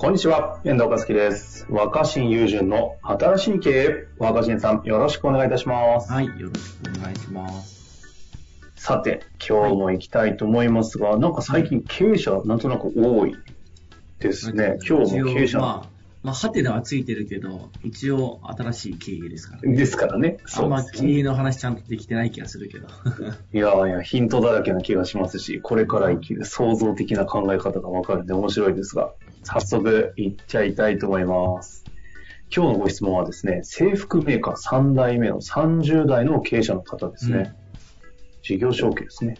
こんにちは、遠藤和樹です。若新友人の新しい経営、若新さん、よろしくお願いいたします。はい、よろしくお願いします。さて、今日も行きたいと思いますが、なんか最近経営者なんとなく多いですね。今日も経営者まあ、まあ、ハテナはついてるけど、一応新しい経営ですからね。ですからね。あんまそうですね。経営の話ちゃんとできてない気がするけど。いやいや、ヒントだらけな気がしますし、これから生きる創造的な考え方がわかるんで面白いですが、早速行っちゃいたいと思います。今日のご質問はですね、制服メーカー3代目の30代の経営者の方ですね。事業承継ですね。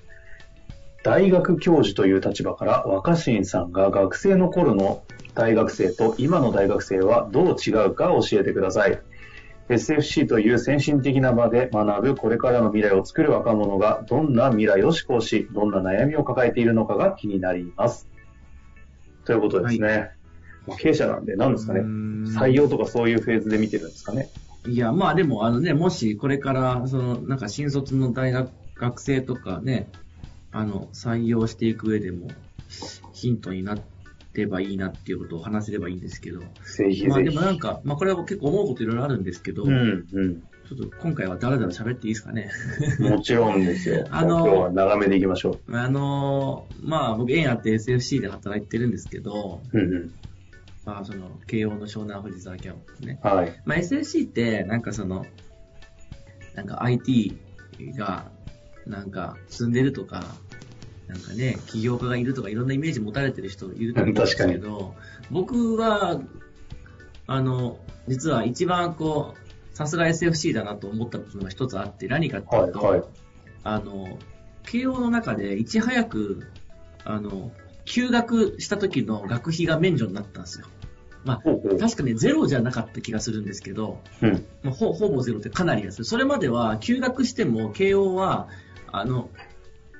大学教授という立場から若新さんが学生の頃の大学生と今の大学生はどう違うか教えてください。SFC という先進的な場で学ぶこれからの未来を作る若者がどんな未来を思考し、どんな悩みを抱えているのかが気になります。ということですね。まあ経営者なんで何ですかね採用とかそういうフェーズで見てるんですかね。いや、まあでも、あのね、もしこれから、その、なんか新卒の大学、学生とかね、あの、採用していく上でも、ヒントになればいいなっていうことを話せればいいんですけど、ぜひぜひ。まあでもなんか、まあこれは結構思うこといろいろあるんですけど、うん、うん。ちょっと今回はだらだら喋っていいですかね。もちろんですよ。あのー今日は長めでいきましょあのーまあ僕、縁あって SFC で働いてるんですけど、う。うんうん。まあその、慶応の湘南藤沢キャンパスね。はい。まあ SFC って、なんかその、なんか IT が、なんか進んでるとか、なんかね、起業家がいるとかいろんなイメージ持たれてる人いると思うんですけど、僕は、あの、実は一番こう、さすが SFC だなと思ったことが一つあって、何かっていうと、はいはいあの、慶応の中でいち早く、あの、休学した時の学費が免除になったんですよ。まあ、ほうほう。確かね、ゼロじゃなかった気がするんですけど、うん。まあ、ほほぼゼロってかなりです。それまでは休学しても慶応は、あの、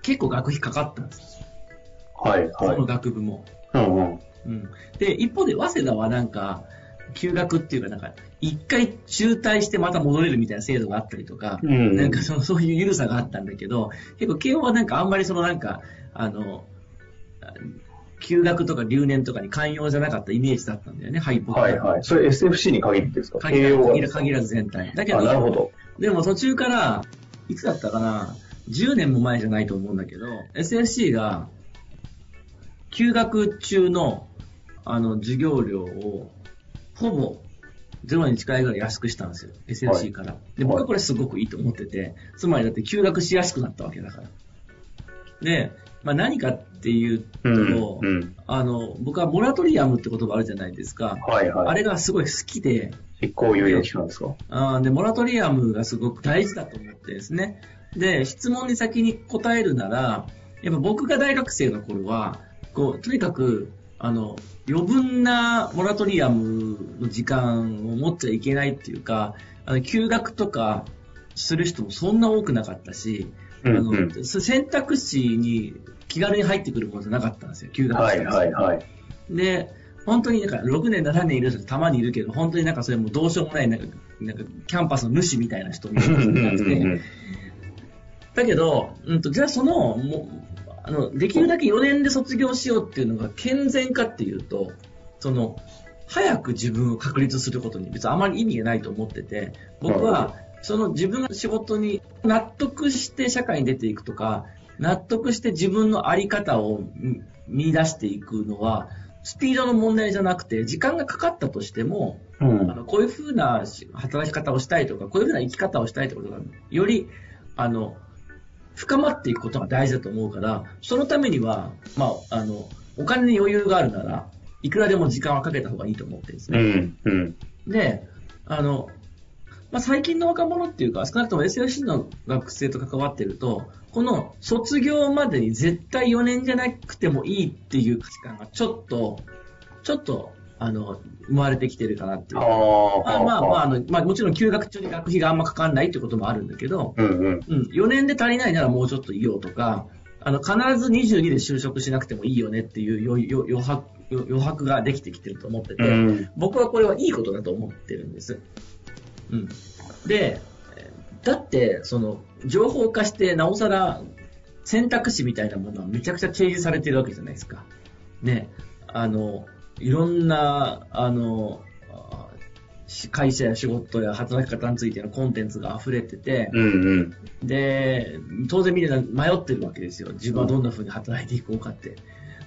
結構学費かかったんです。はいはいその。学部も。うんうん。うん。で、一方で早稲田はなんか、休学っていうかなんか、一回中退してまた戻れるみたいな制度があったりとか、うんなんかその、そういう緩さがあったんだけど、結構慶応はなんかあんまりそのなんか、あの、休学とか留年とかに寛容じゃなかったイメージだったんだよね、はい、僕はいはい。それ SFC に限ってですか？限ら限ら限らず全体。だけあ、なるほど、ど。でも途中から、いつだったかな、10年も前じゃないと思うんだけど、SFC が、休学中の、あの、授業料を、ほぼ、ゼロに近いぐらい安くしたんですよ。SFC から。で、僕はこれすごくいいと思ってて、つまりだって休学しやすくなったわけだから。で、まあ何かっていうと、うんうんあの、僕はモラトリアムって言葉あるじゃないですか。はいはい。あれがすごい好きで、執行猶予期間ですか？あーで、モラトリアムがすごく大事だと思ってですね。で、質問に先に答えるなら、やっぱ僕が大学生の頃は、こう、とにかく、あの、余分なモラトリアムの時間を持っちゃいけないっていうか、あの、休学とかする人もそんな多くなかったし、うんあの、うん。そ選択肢に気軽に入ってくるものじゃなかったんですよ、休学はいして。もはいはい。で、本当になんか6年、7年いる人たまにいるけど、本当になんかそれもうどうしようもない、なんか、なんかキャンパスの主みたいな人みたいな人がいて、だけど、うんと、じゃあその、もう、あの、できるだけ4年で卒業しようっていうのが健全かっていうと、その、早く自分を確立することに別にあまり意味がないと思ってて、僕は、その自分の仕事に納得して社会に出ていくとか、納得して自分のあり方を見見出していくのは、スピードの問題じゃなくて、時間がかかったとしても、うんあのこういうふうな働き方をしたいとか、こういうふうな生き方をしたいってことが、より、あの、深まっていくことが大事だと思うから、そのためには、まあ、あの、お金に余裕があるなら、いくらでも時間はかけた方がいいと思ってるんですうね。んうん。で、あの、まあ、最近の若者っていうか、少なくとも SLC の学生と関わってると、この卒業までに絶対4年じゃなくてもいいっていう価値観がちょっと、ちょっとあの、生まれてきてるかなっていう。ああ。まあまあまあ、あの、まあもちろん休学中に学費があんまかかんないってこともあるんだけど、うんうん。うん、4年で足りないならもうちょっといようとか、あの、必ず22で就職しなくてもいいよねっていう余余余白余余白ができてきてると思ってて、うん。僕はこれはいいことだと思ってるんです。うん。で、だって、その、情報化して、なおさら、選択肢みたいなものはめちゃくちゃ提示されてるわけじゃないですか。ね、あの、いろんな、あの、会社や仕事や働き方についてのコンテンツが溢れてて、うんうん。で、当然みんな迷ってるわけですよ。自分はどんな風に働いていこうかって。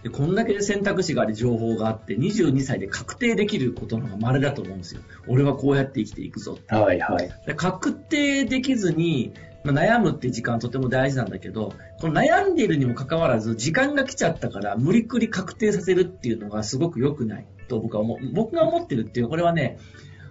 で、こんだけ選択肢があり、情報があって、22歳で確定できることの方が稀だと思うんですよ。俺はこうやって生きていくぞ。はいはい。で確定できずに、まあ、悩むっていう時間はとても大事なんだけど、この悩んでいるにもかかわらず、時間が来ちゃったから、無理くり確定させるっていうのがすごく良くないと僕は思う。僕が思ってるっていう、これはね、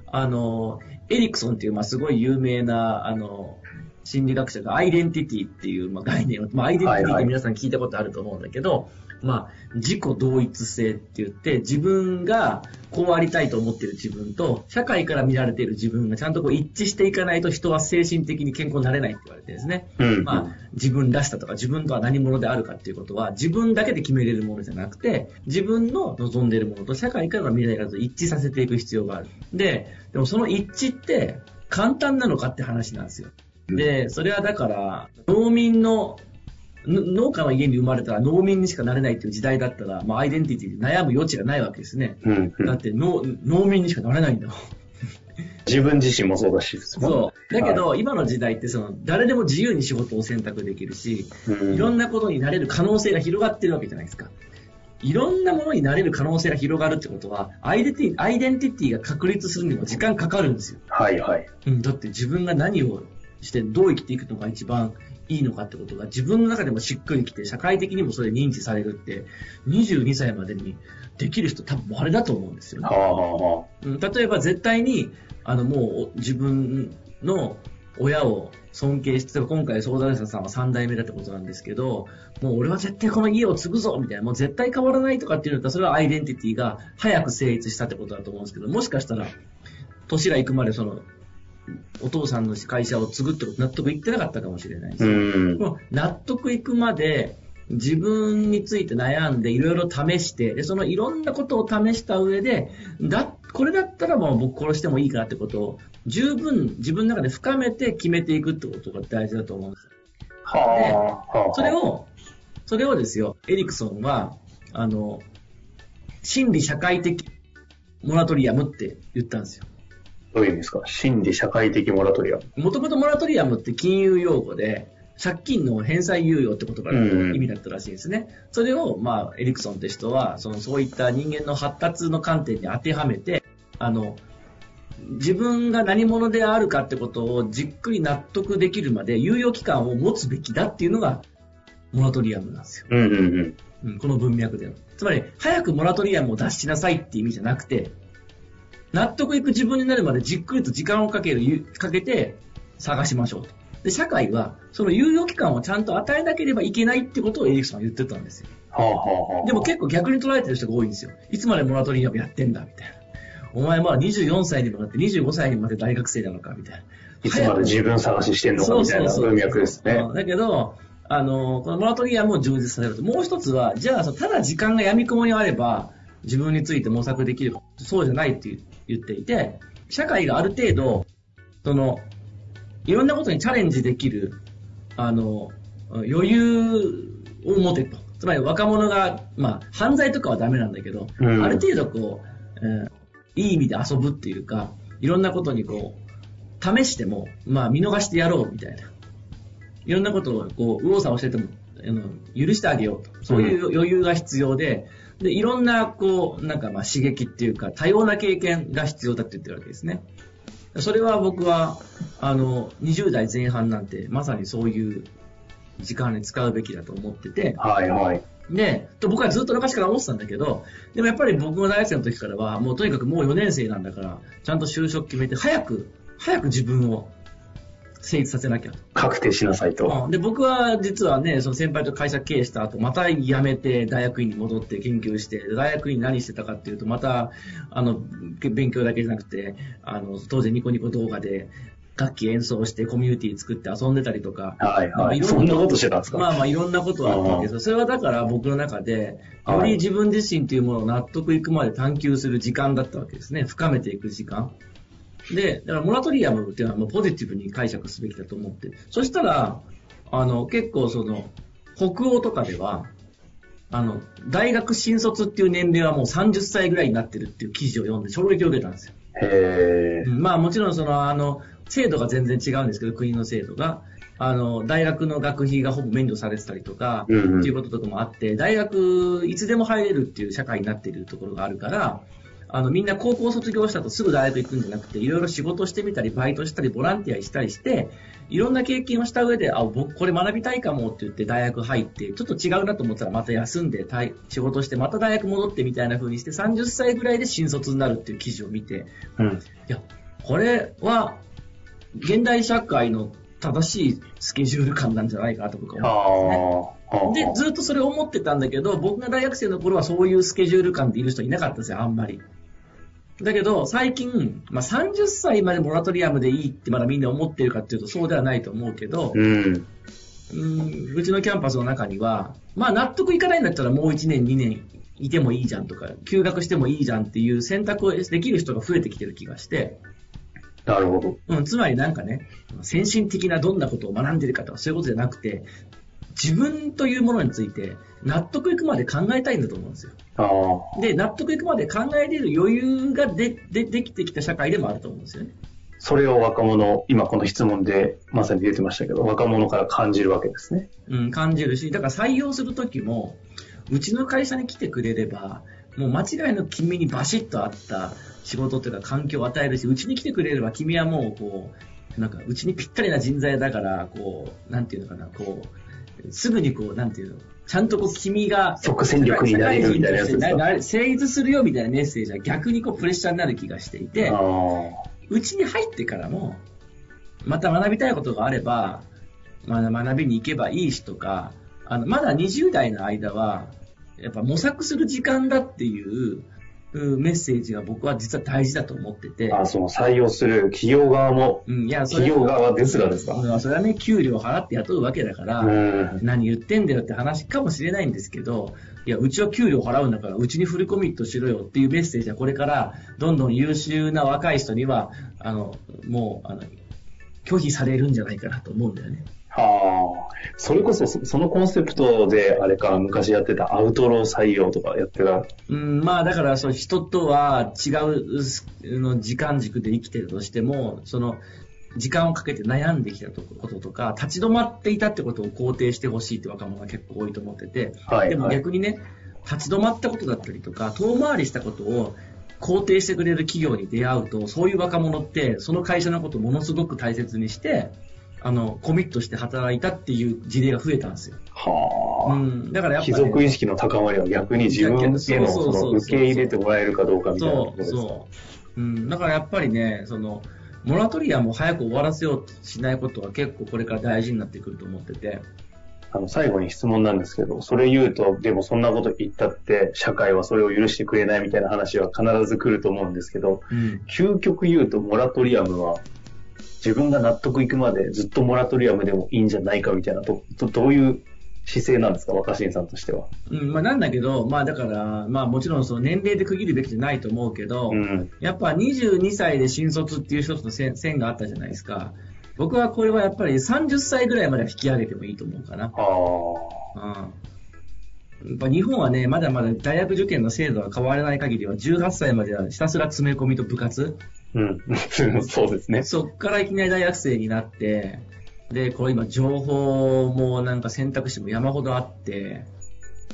あの、エリクソンっていう、まあ、すごい有名な、あの、心理学者がアイデンティティっていう、まあ、概念を、まあ、アイデンティティって皆さん聞いたことあると思うんだけど、まあ、自己同一性って言って、自分がこうありたいと思っている自分と、社会から見られている自分がちゃんとこう一致していかないと人は精神的に健康になれないって言われてですね。うん。まあ、自分らしさとか自分とは何者であるかっていうことは自分だけで決めれるものじゃなくて自分の望んでいるものと社会からの未来からと一致させていく必要がある。で、でもその一致って簡単なのかって話なんですよ。で、それはだから農民のの農家の家に生まれたら農民にしかなれないっていう時代だったら、まあ、アイデンティティで悩む余地がないわけですね。うんうん。だって農農民にしかなれないんだもん。自分自身もそうだしそう。だけど、今の時代ってその、誰でも自由に仕事を選択できるし、うんいろんなことになれる可能性が広がってるわけじゃないですか。いろんなものになれる可能性が広がるってことは、アイデンティアイデンティティが確立するにも時間かかるんですよ。はいはい。うん、だって自分が何をしてどう生きていくのが一番いいのかってことが自分の中でもしっくりきて、社会的にもそれ認知されるって、22歳までにできる人多分あれだと思うんですよね。例えば絶対に、あの、もう自分の親を尊敬して、今回相談者さんは3代目だってことなんですけど、もう俺は絶対この家を継ぐぞみたいな、もう絶対変わらないとかっていうのだったら、それはアイデンティティが早く成立したってことだと思うんですけど、もしかしたら、年が行くまでその、お父さんの会社を継ぐってこと納得いってなかったかもしれないし、納得いくまで自分について悩んでいろいろ試してでそのいろんなことを試した上でだこれだったらもう僕殺してもいいかなってことを十分自分の中で深めて決めていくってことが大事だと思うんですよはあ。はあ。それをそれをですよエリクソンはあの心理社会的モラトリアムって言ったんですよどういう意味ですか？心理社会的モラトリアム。もともとモラトリアムって金融用語で、借金の返済猶予って言葉の意味だったらしいですね。それを、まあ、エリクソンって人は、その、そういった人間の発達の観点に当てはめて、あの、自分が何者であるかってことをじっくり納得できるまで猶予期間を持つべきだっていうのが、モラトリアムなんですよ。うんうんうん。うん、この文脈での。つまり、早くモラトリアムを出しなさいっていう意味じゃなくて、納得いく自分になるまでじっくりと時間をかける、かけて探しましょうと。で、社会は、その猶予期間をちゃんと与えなければいけないってことをエリクソンは言ってたんですよ。はあはあはあ。でも結構逆に捉えてる人が多いんですよ。いつまでモラトリアムやってんだ、みたいな。お前まあ24歳にもなって25歳にまで大学生なのか、みたいな。いつまで自分探ししてんのかみたいな文脈ですね。うんだけど、あの、このモラトリアムを充実させると、もう一つは、じゃあ、ただ時間が闇雲にあれば、自分について模索できるか、そうじゃないって言っていて、社会がある程度、その、いろんなことにチャレンジできる、あの、余裕を持てと。つまり若者が、まあ、犯罪とかはダメなんだけど、うんある程度こう、えーいい意味で遊ぶっていうか、いろんなことにこう、試しても、まあ見逃してやろうみたいな。いろんなことをこう、右往左往してても、あの許してあげようと。そういう余裕が必要で、で、いろんな、こう、なんかまあ刺激っていうか、多様な経験が必要だって言ってるわけですね。それは僕は、あの、20代前半なんて、まさにそういう時間に使うべきだと思ってて、はいはい。で、と僕はずっと昔から思ってたんだけど、でもやっぱり僕が大学生の時からは、もうとにかくもう4年生なんだから、ちゃんと就職決めて、早く、早く自分を成立させなきゃと。確定しなさいと。うんで、僕は実はね、その先輩と会社経営した後、また辞めて大学院に戻って研究して、大学院何してたかっていうと、また、あの、勉強だけじゃなくて、あの、当然ニコニコ動画で、楽器演奏してコミュニティ作って遊んでたりとか、はいはい。まあろそんなことしてたんですか？まあまあいろんなことはあったわけですよ。それはだから僕の中で、より自分自身というものを納得いくまで探求する時間だったわけですね。深めていく時間。で、だからモラトリアムっていうのはもうポジティブに解釈すべきだと思って。そしたら、あの、結構その、北欧とかでは、あの、大学新卒っていう年齢はもう30歳ぐらいになってるっていう記事を読んで衝撃を受けたんですよ。へまあもちろんその、あの、制度が全然違うんですけど、国の制度が。あの、大学の学費がほぼ免除されてたりとか、うんうんっていうこととかもあって、大学いつでも入れるっていう社会になっているところがあるから、あの、みんな高校卒業した後すぐ大学行くんじゃなくて、いろいろ仕事してみたり、バイトしたり、ボランティアしたりして、いろんな経験をした上で、あ、僕これ学びたいかもって言って大学入って、ちょっと違うなと思ったらまた休んで、退仕事して、また大学戻ってみたいな風にして、30歳ぐらいで新卒になるっていう記事を見て、うん。いや、これは、現代社会の正しいスケジュール感なんじゃないかなと僕はあ思あ。うんですね。で、ずっとそれを思ってたんだけど、僕が大学生の頃はそういうスケジュール感でいる人いなかったんですよ、あんまり。だけど、最近、まあ、30歳までモラトリアムでいいってまだみんな思ってるかっていうとそうではないと思うけど、うん。うん、うちのキャンパスの中には、まあ納得いかないんだったらもう1年2年いてもいいじゃんとか、休学してもいいじゃんっていう選択をできる人が増えてきてる気がして、なるほど。うん、つまりなんかね、先進的などんなことを学んでるかとかそういうことじゃなくて、自分というものについて納得いくまで考えたいんだと思うんですよ。ああ。で、納得いくまで考えれる余裕がででできてきた社会でもあると思うんですよね。それを若者、今この質問でまさに出てましたけど、若者から感じるわけですね。うん、感じるし、だから採用するときも、うちの会社に来てくれれば、もう間違いの君にバシッと合った仕事というか環境を与えるし、うちに来てくれれば君はもうこう、なんかうちにぴったりな人材だから、こう、なんていうのかな、こう、すぐにこう、なんていうの、ちゃんとこう君が、即戦力になれるみたいなやつ成立するよみたいなメッセージは逆にこうプレッシャーになる気がしていて。うちに入ってからも、また学びたいことがあれば、まだ学びに行けばいいしとか、あの、まだ20代の間は、やっぱ模索する時間だっていううんメッセージが僕は実は大事だと思ってて。あその採用する企業側も、うん、いや、それ企業側ですらですか？うんそれはね、給料払って雇うわけだから、うん。何言ってんだよって話かもしれないんですけど、いや、うちは給料払うんだから、うちにフルコミットしろよっていうメッセージはこれから、どんどん優秀な若い人には、あの、もう、あの、拒否されるんじゃないかなと思うんだよね。はあ。それこそ、そそのコンセプトで、あれか、昔やってたアウトロー採用とかやってた？うん、まあだから、そう人とは違うすの時間軸で生きてるとしても、その、時間をかけて悩んできたこととか、立ち止まっていたってことを肯定してほしいって若者が結構多いと思ってて、はい。でもはい逆にね、立ち止まったことだったりとか、遠回りしたことを肯定してくれる企業に出会うと、そういう若者って、その会社のことをものすごく大切にして、あの、コミットして働いたっていう事例が増えたんですよ。はあ。うん。だからやっぱ貴り、族意識の高まりは逆に自分へのそそうそうそうそうの受け入れてもらえるかどうかみたいなとこそう、ろですか？そう。うん。だからやっぱりね、その、モラトリアムを早く終わらせようとしないことは結構これから大事になってくると思ってて。あの、最後に質問なんですけど、それ言うと、でもそんなこと言ったって、社会はそれを許してくれないみたいな話は必ず来ると思うんですけど、うん。究極言うとモラトリアムは、自分が納得いくまでずっとモラトリアムでもいいんじゃないかみたいな、どどどういう姿勢なんですか、若新さんとしては。うん、まあなんだけど、まあだから、まあもちろんその年齢で区切るべきじゃないと思うけど、うん。やっぱ22歳で新卒っていう一つの線線があったじゃないですか。僕はこれはやっぱり30歳ぐらいまでは引き上げてもいいと思うかな。ああ。うん。日本はね、まだまだ大学受験の制度が変わらない限りは、18歳まではひたすら詰め込みと部活。うん。そうですね。そっからいきなり大学生になって、で、これ今情報もなんか選択肢も山ほどあって、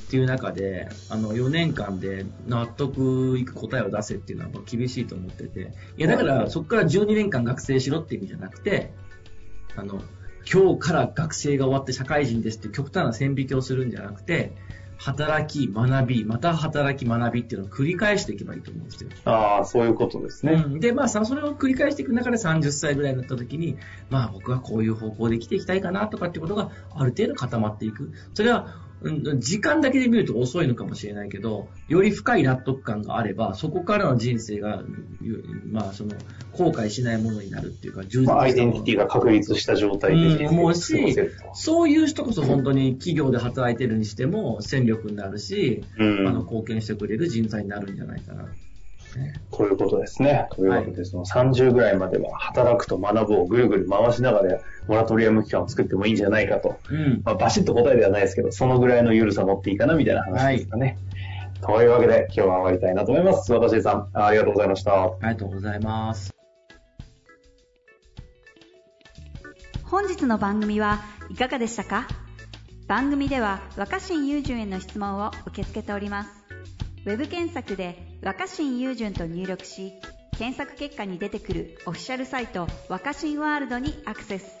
っていう中で、あの、4年間で納得いく答えを出せっていうのは厳しいと思ってて。いや、だからそこから12年間学生しろって意味じゃなくて、あの、今日から学生が終わって社会人ですって極端な線引きをするんじゃなくて、働き、学び、また働き、学びっていうのを繰り返していけばいいと思うんですよ。ああ、そういうことですね。うん、で、まあさ、それを繰り返していく中で30歳ぐらいになった時に、まあ僕はこういう方向で生きていきたいかなとかってことがある程度固まっていく。それは、うん時間だけで見ると遅いのかもしれないけど、より深い納得感があれば、そこからの人生が、うんまあその、後悔しないものになるっていうか、充実まあ、アイデンティティが確立した状態でうん思うし。そういう人こそ本当に企業で働いてるにしても戦力になるし、うんあの貢献してくれる人材になるんじゃないかな。ねということですね。というわけで、その30ぐらいまでは働くと学ぶをぐるぐる回しながら、モラトリアム期間を作ってもいいんじゃないかと。うん。まあ、バシッと答えではないですけど、そのぐらいの緩さ持っていいかなみたいな話ですかね。というわけで、今日は終わりたいなと思います。私さん、ありがとうございました。ありがとうございます。本日の番組はいかがでしたか？番組では若新雄純への質問を受け付けておりますウェブ検索で「若新雄純」と入力し検索結果に出てくるオフィシャルサイト「若新ワールド」にアクセス。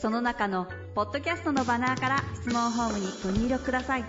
その中のポッドキャストのバナーから質問ホームにご入力ください。